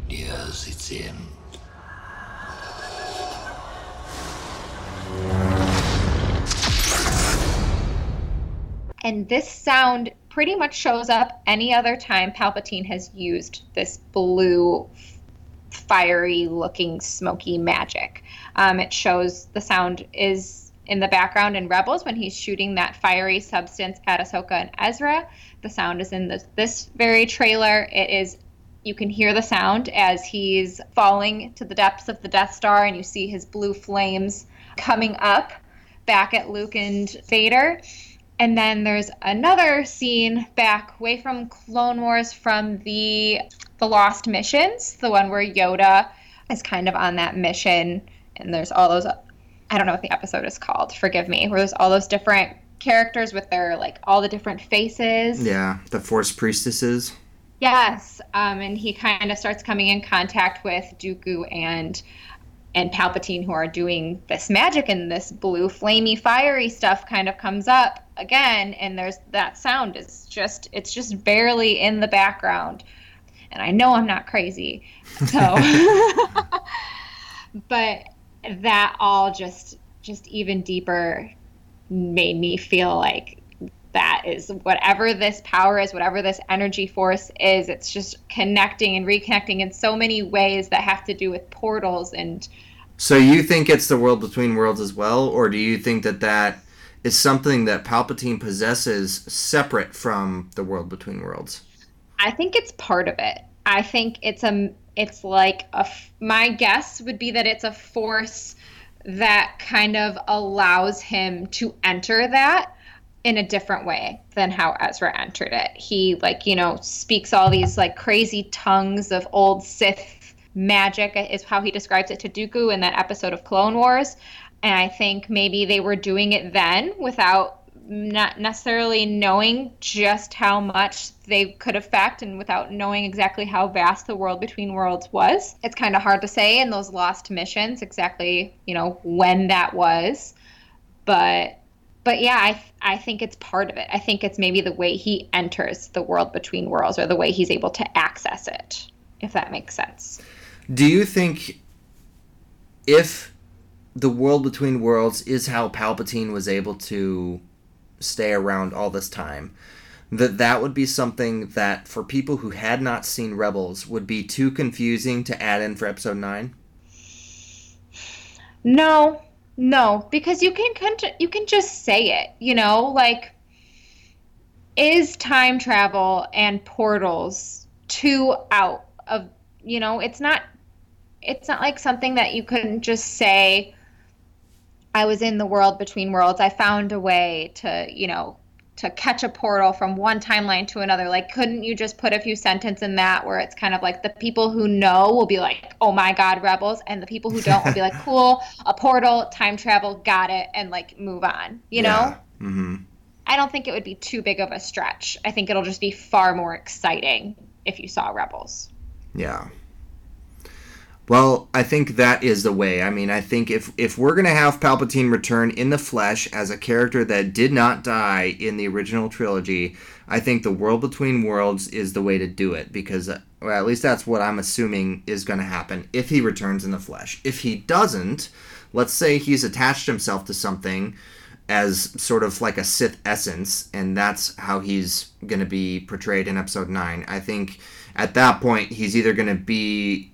nears its end. And this sound pretty much shows up any other time Palpatine has used this blue, fiery looking, smoky magic. Um, it shows the sound is in the background in Rebels when he's shooting that fiery substance at Ahsoka and Ezra. The sound is in this, this very trailer. It is you can hear the sound as he's falling to the depths of the Death Star, and you see his blue flames coming up back at Luke and Vader. And then there's another scene back way from Clone Wars from the the Lost Missions, the one where Yoda is kind of on that mission, and there's all those. I don't know what the episode is called. Forgive me. Where there's all those different characters with their like all the different faces. Yeah, the Force priestesses. Yes, um, and he kind of starts coming in contact with Dooku and and Palpatine, who are doing this magic, and this blue, flamey, fiery stuff kind of comes up again, and there's that sound is just it's just barely in the background, and I know I'm not crazy, so, but that all just just even deeper made me feel like that is whatever this power is, whatever this energy force is, it's just connecting and reconnecting in so many ways that have to do with portals and. So you think it's the world between worlds as well, or do you think that that is something that Palpatine possesses separate from the world between worlds? I think it's part of it. I think it's a it's like a my guess would be that it's a force that kind of allows him to enter that in a different way than how Ezra entered it. He like, you know, speaks all these like crazy tongues of old Sith magic uh, is how he describes it to Dooku in that episode of Clone Wars. And I think maybe they were doing it then without not necessarily knowing just how much they could affect and without knowing exactly how vast the world between worlds was. It's kind of hard to say in those lost missions exactly, you know, when that was. But but yeah, I I think it's part of it. I think it's maybe the way he enters the world between worlds or the way he's able to access it, if that makes sense. Do you think if the world between worlds is how Palpatine was able to stay around all this time, that that would be something that for people who had not seen Rebels would be too confusing to add in for episode 9? No, no, because you can you can just say it, you know, like is time travel and portals too out of, you know, it's not it's not like something that you couldn't just say I was in the world between worlds. I found a way to, you know, to catch a portal from one timeline to another. Like, couldn't you just put a few sentences in that where it's kind of like the people who know will be like, oh my God, rebels. And the people who don't will be like, cool, a portal, time travel, got it, and like move on, you know? Mm-hmm. I don't think it would be too big of a stretch. I think it'll just be far more exciting if you saw Rebels. Yeah. Well, I think that is the way. I mean, I think if if we're gonna have Palpatine return in the flesh as a character that did not die in the original trilogy, I think the World Between Worlds is the way to do it because uh, Or at least that's what I'm assuming is going to happen if he returns in the flesh. If he doesn't, let's say he's attached himself to something as sort of like a Sith essence, and that's how he's going to be portrayed in episode 9. I think at that point, he's either going to be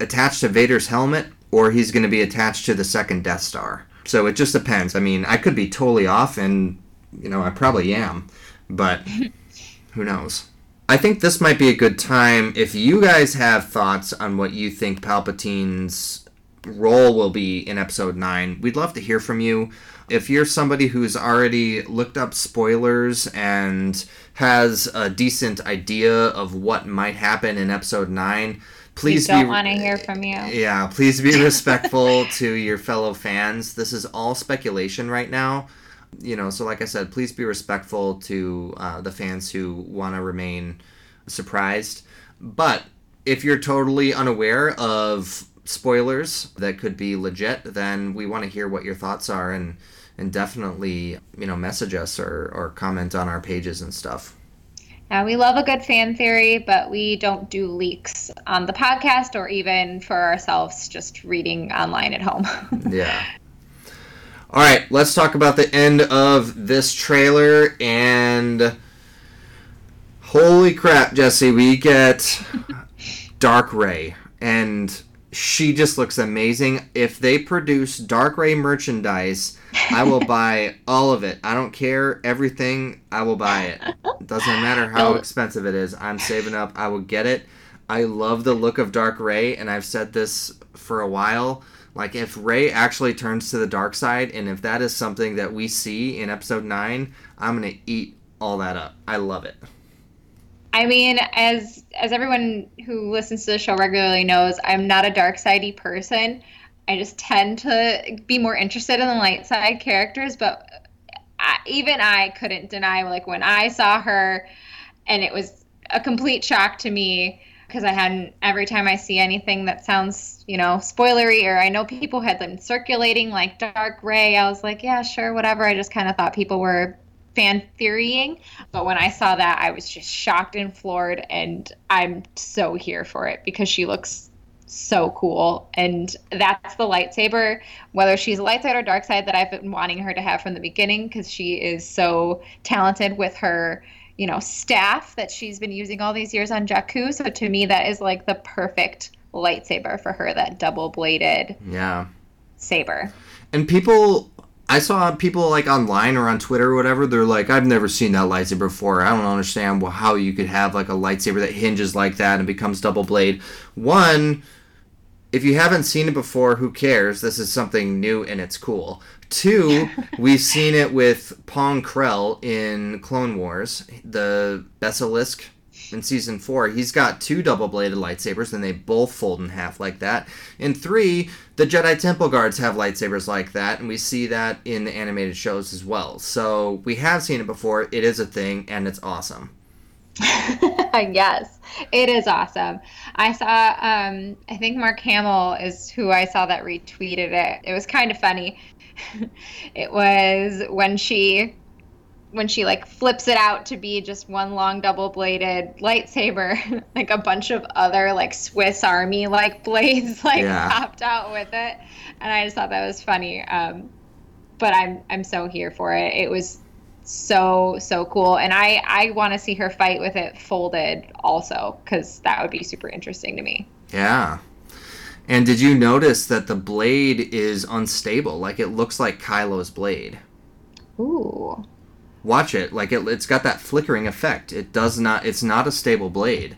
attached to Vader's helmet or he's going to be attached to the second Death Star. So it just depends. I mean, I could be totally off, and, you know, I probably am, but who knows? I think this might be a good time if you guys have thoughts on what you think Palpatine's role will be in episode 9. We'd love to hear from you. If you're somebody who's already looked up spoilers and has a decent idea of what might happen in episode 9, please we don't want to hear from you. yeah, please be respectful to your fellow fans. This is all speculation right now. You know, so like I said, please be respectful to uh, the fans who want to remain surprised. But if you're totally unaware of spoilers that could be legit, then we want to hear what your thoughts are and and definitely you know message us or or comment on our pages and stuff. Now, we love a good fan theory, but we don't do leaks on the podcast or even for ourselves just reading online at home. yeah. All right, let's talk about the end of this trailer and holy crap, Jesse, we get Dark Rey and she just looks amazing. If they produce Dark Rey merchandise, I will buy all of it. I don't care everything. I will buy it. Doesn't matter how expensive it is. I'm saving up. I will get it. I love the look of Dark Rey, and I've said this for a while. Like if Rey actually turns to the dark side, and if that is something that we see in Episode Nine, I'm gonna eat all that up. I love it. I mean, as as everyone who listens to the show regularly knows, I'm not a dark sidey person. I just tend to be more interested in the light side characters, but I, even I couldn't deny like when I saw her, and it was a complete shock to me because I hadn't every time I see anything that sounds you know spoilery or I know people had them circulating like Dark Rey. I was like, yeah, sure, whatever. I just kind of thought people were fan theorying, but when I saw that, I was just shocked and floored, and I'm so here for it because she looks so cool. And that's the lightsaber, whether she's light side or dark side, that I've been wanting her to have from the beginning because she is so talented with her, you know, staff that she's been using all these years on Jakku. So to me, that is like the perfect lightsaber for her, that double bladed Yeah. saber. And people, I saw people like online or on Twitter or whatever. They're like, I've never seen that lightsaber before. I don't understand how you could have like a lightsaber that hinges like that and becomes double blade. One, if you haven't seen it before, who cares? This is something new and it's cool. Two, we've seen it with Pong Krell in Clone Wars, the Basilisk in season four. He's got two double bladed lightsabers and they both fold in half like that. And three, the Jedi Temple Guards have lightsabers like that, and we see that in the animated shows as well. So we have seen it before, it is a thing, and it's awesome. yes, it is awesome. I saw, um, I think Mark Hamill is who I saw that retweeted it. It was kind of funny. it was when she, when she like flips it out to be just one long double bladed lightsaber, like a bunch of other like Swiss Army like blades like Yeah. popped out with it, and I just thought that was funny. Um, but I'm I'm so here for it. It was so so cool and i i want to see her fight with it folded also because that would be super interesting to me Yeah. And did you notice that the blade is unstable? Like it looks like Kylo's blade. ooh Watch it. Like it, it's got that flickering effect. It does not. It's not a stable blade.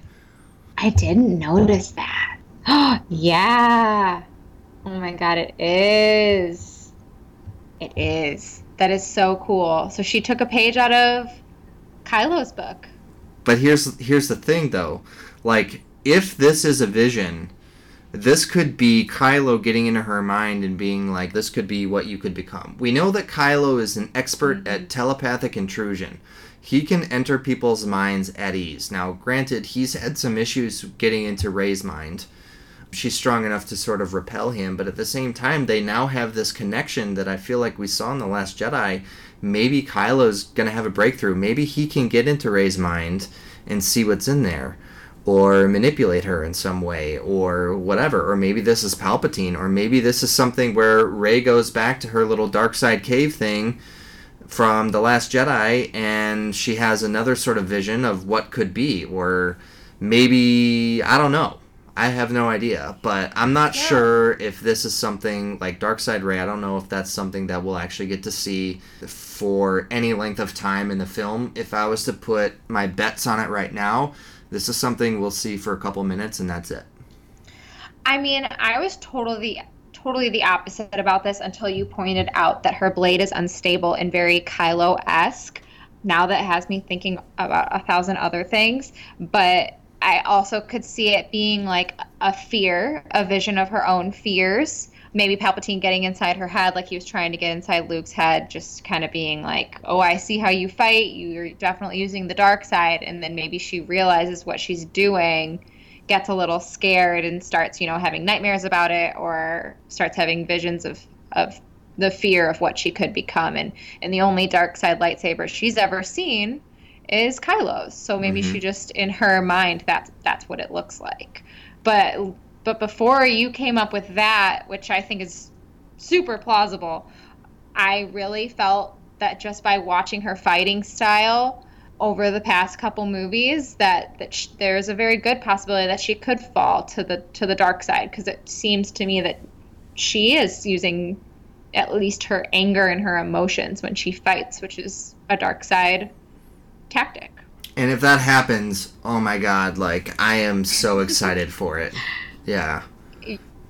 i didn't notice that oh yeah oh my god it is it is that is so cool so she took a page out of kylo's book But here's here's the thing though. Like if this is a vision, this could be Kylo getting into her mind and being like this could be what you could become. We know that Kylo is an expert mm-hmm. at telepathic intrusion. He can enter people's minds at ease. Now, granted, he's had some issues getting into Rey's mind. She's strong enough to sort of repel him, but at the same time, they now have this connection that I feel like we saw in The Last Jedi. Maybe Kylo's gonna have a breakthrough. Maybe he can get into Rey's mind and see what's in there. or manipulate her in some way or whatever or maybe this is palpatine or maybe this is something where rey goes back to her little dark side cave thing from the last jedi and she has another sort of vision of what could be or maybe i don't know i have no idea but i'm not Yeah. sure if this is something like dark side rey i don't know if that's something that we'll actually get to see for any length of time in the film if i was to put my bets on it right now this is something we'll see for a couple minutes and that's it I mean, I was totally totally the opposite about this until you pointed out that her blade is unstable and very Kylo-esque. Now that has me thinking about a thousand other things, but I also could see it being like a fear, a vision of her own fears. Maybe Palpatine getting inside her head, like he was trying to get inside Luke's head, just kind of being like, "Oh, I see how you fight. You're definitely using the dark side." And then maybe she realizes what she's doing, gets a little scared, and starts, you know, having nightmares about it, or starts having visions of of the fear of what she could become. And and the only dark side lightsaber she's ever seen is Kylo's. So maybe Mhm. she just in her mind that's that's what it looks like. But but before you came up with that, which I think is super plausible, I really felt that just by watching her fighting style over the past couple movies that that sh- there's a very good possibility that she could fall to the to the dark side because it seems to me that she is using at least her anger and her emotions when she fights, which is a dark side tactic. and if that happens oh my god like i am so excited for it yeah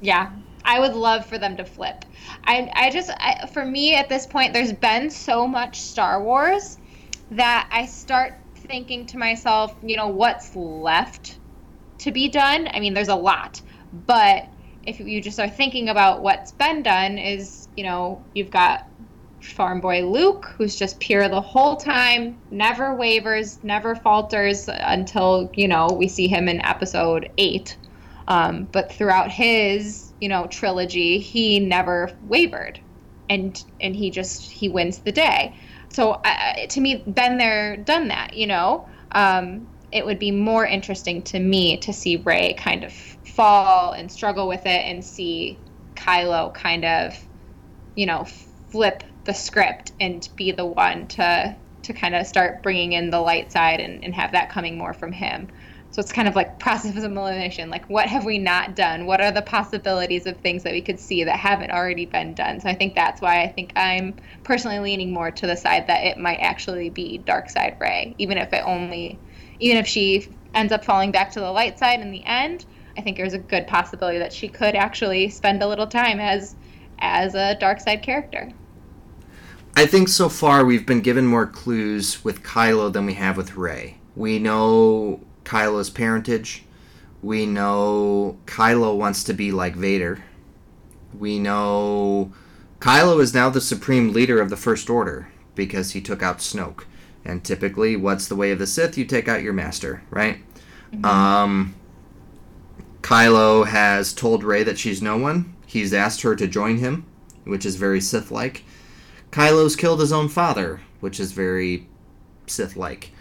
Yeah, I would love for them to flip. I, I just, I, for me at this point, there's been so much Star Wars that I start thinking to myself, you know, what's left to be done? I mean, there's a lot, but if you just are thinking about what's been done, is, you know, you've got farm boy Luke, who's just pure the whole time, never wavers, never falters until, you know, we see him in episode eight. Um, but throughout his, you know, trilogy, he never wavered, and and he just he wins the day. So uh, to me, been there, done that. You know, um, it would be more interesting to me to see Rey kind of fall and struggle with it, and see Kylo kind of, you know, flip the script and be the one to to kind of start bringing in the light side and, and have that coming more from him. So it's kind of like process of elimination. Like, what have we not done? What are the possibilities of things that we could see that haven't already been done? So I think that's why I think I'm personally leaning more to the side that it might actually be Dark Side Rey, even if it only, even if she ends up falling back to the light side in the end. I think there's a good possibility that she could actually spend a little time as as a dark side character. I think so far we've been given more clues with Kylo than we have with Rey. We know Kylo's parentage. We know Kylo wants to be like Vader. We know Kylo is now the supreme leader of the First Order because he took out Snoke. And typically, what's the way of the Sith? You take out your master, right? Um, Kylo has told Rey that she's no one. He's asked her to join him, which is very Sith like. Kylo's killed his own father, which is very Sith like.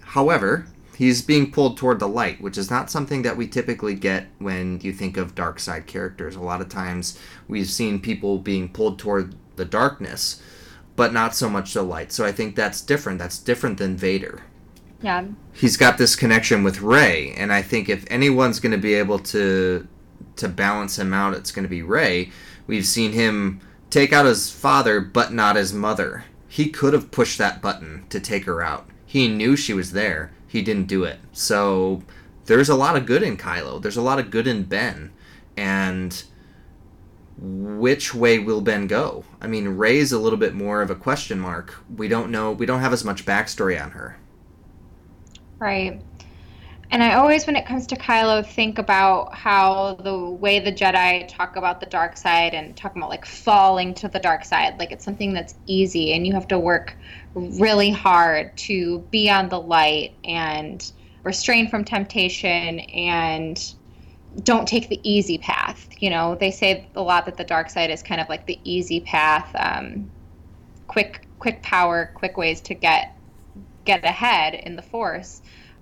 However, he's being pulled toward the light, which is not something that we typically get when you think of dark side characters. A lot of times we've seen people being pulled toward the darkness, but not so much the light. So I think that's different. That's different than Vader. Yeah. He's got this connection with Rey, and I think if anyone's going to be able to to balance him out, it's going to be Rey. We've seen him take out his father, but not his mother. He could have pushed that button to take her out. He knew she was there. He didn't do it. So there's a lot of good in Kylo. There's a lot of good in Ben. And which way will Ben go? I mean, Rey's a little bit more of a question mark. We don't know. We don't have as much backstory on her. Right. And I always, when it comes to Kylo, think about how the way the Jedi talk about the dark side and talk about like falling to the dark side, like it's something that's easy and you have to work really hard to be on the light and restrain from temptation and don't take the easy path. You know, they say a lot that the dark side is kind of like the easy path, um, quick, quick power, quick ways to get get ahead in the Force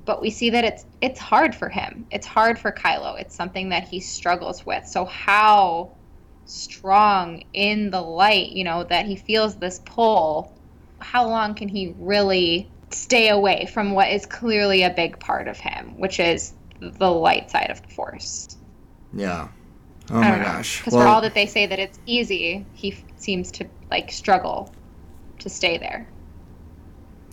but we see that it's it's hard for him. It's hard for Kylo. It's something that he struggles with. So how strong in the light, you know, that he feels this pull, how long can he really stay away from what is clearly a big part of him, which is the light side of the force? Yeah. Oh my know. gosh. Because for all that they say that it's easy, he f- seems to like struggle to stay there.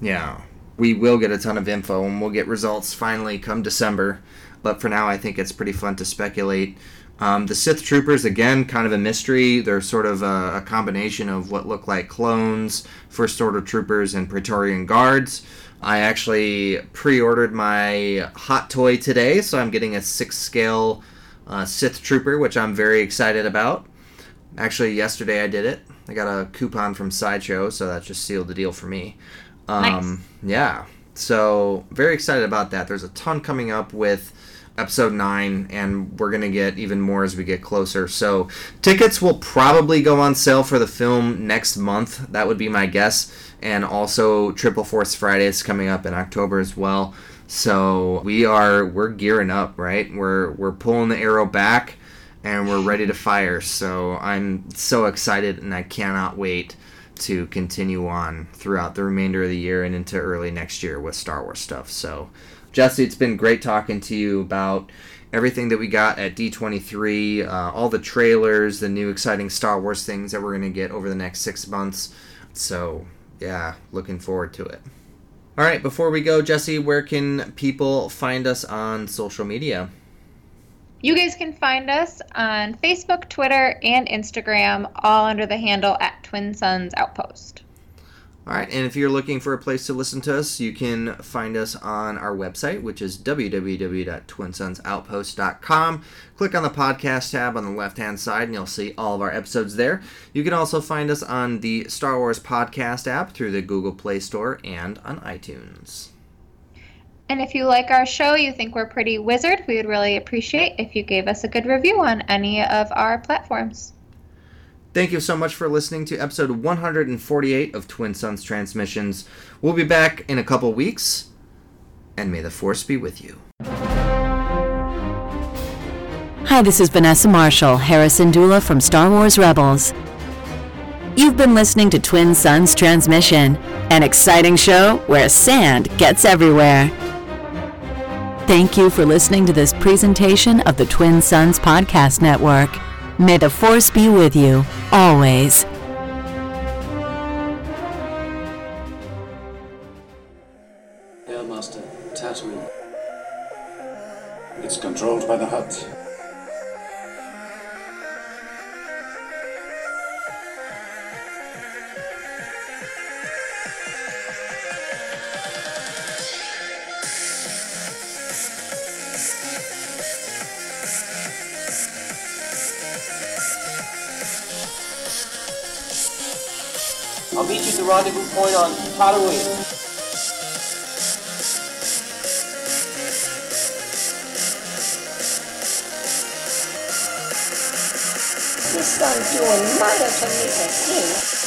Yeah. We will get a ton of info and we'll get results finally come December. But for now, I think it's pretty fun to speculate. Um, the Sith troopers, again, kind of a mystery. They're sort of a, a combination of what look like clones, First Order troopers, and Praetorian guards. I actually pre ordered my hot toy today, so I'm getting a six scale uh, Sith trooper, which I'm very excited about. Actually, yesterday I did it. I got a coupon from Sideshow, so that just sealed the deal for me. Um, Yeah. So, very excited about that. There's a ton coming up with episode 9, and we're going to get even more as we get closer. So, tickets will probably go on sale for the film next month. That would be my guess. And also, Triple Force Friday is coming up in October as well. So, we are we're gearing up, right? We're we're pulling the arrow back and we're ready to fire. So, I'm so excited and I cannot wait to continue on throughout the remainder of the year and into early next year with Star Wars stuff. So, Jesse, it's been great talking to you about everything that we got at D23, uh, all the trailers, the new exciting Star Wars things that we're going to get over the next six months. So, yeah, looking forward to it. All right, before we go, Jesse, where can people find us on social media? You guys can find us on Facebook, Twitter, and Instagram, all under the handle at Twin Suns Outpost. All right, and if you're looking for a place to listen to us, you can find us on our website, which is www.twinsunsoutpost.com. Click on the podcast tab on the left hand side, and you'll see all of our episodes there. You can also find us on the Star Wars Podcast app through the Google Play Store and on iTunes. And if you like our show, you think we're pretty wizard, we would really appreciate if you gave us a good review on any of our platforms. Thank you so much for listening to episode 148 of Twin Suns Transmissions. We'll be back in a couple weeks, and may the Force be with you. Hi, this is Vanessa Marshall, Hera Syndulla from Star Wars Rebels. You've been listening to Twin Suns Transmission, an exciting show where sand gets everywhere. Thank you for listening to this presentation of the Twin Suns Podcast Network. May the Force be with you, always. Airmaster, Tatooine. It's controlled by the Hutt. Rendezvous point on Tatooine. This son's doing mighty to me, king.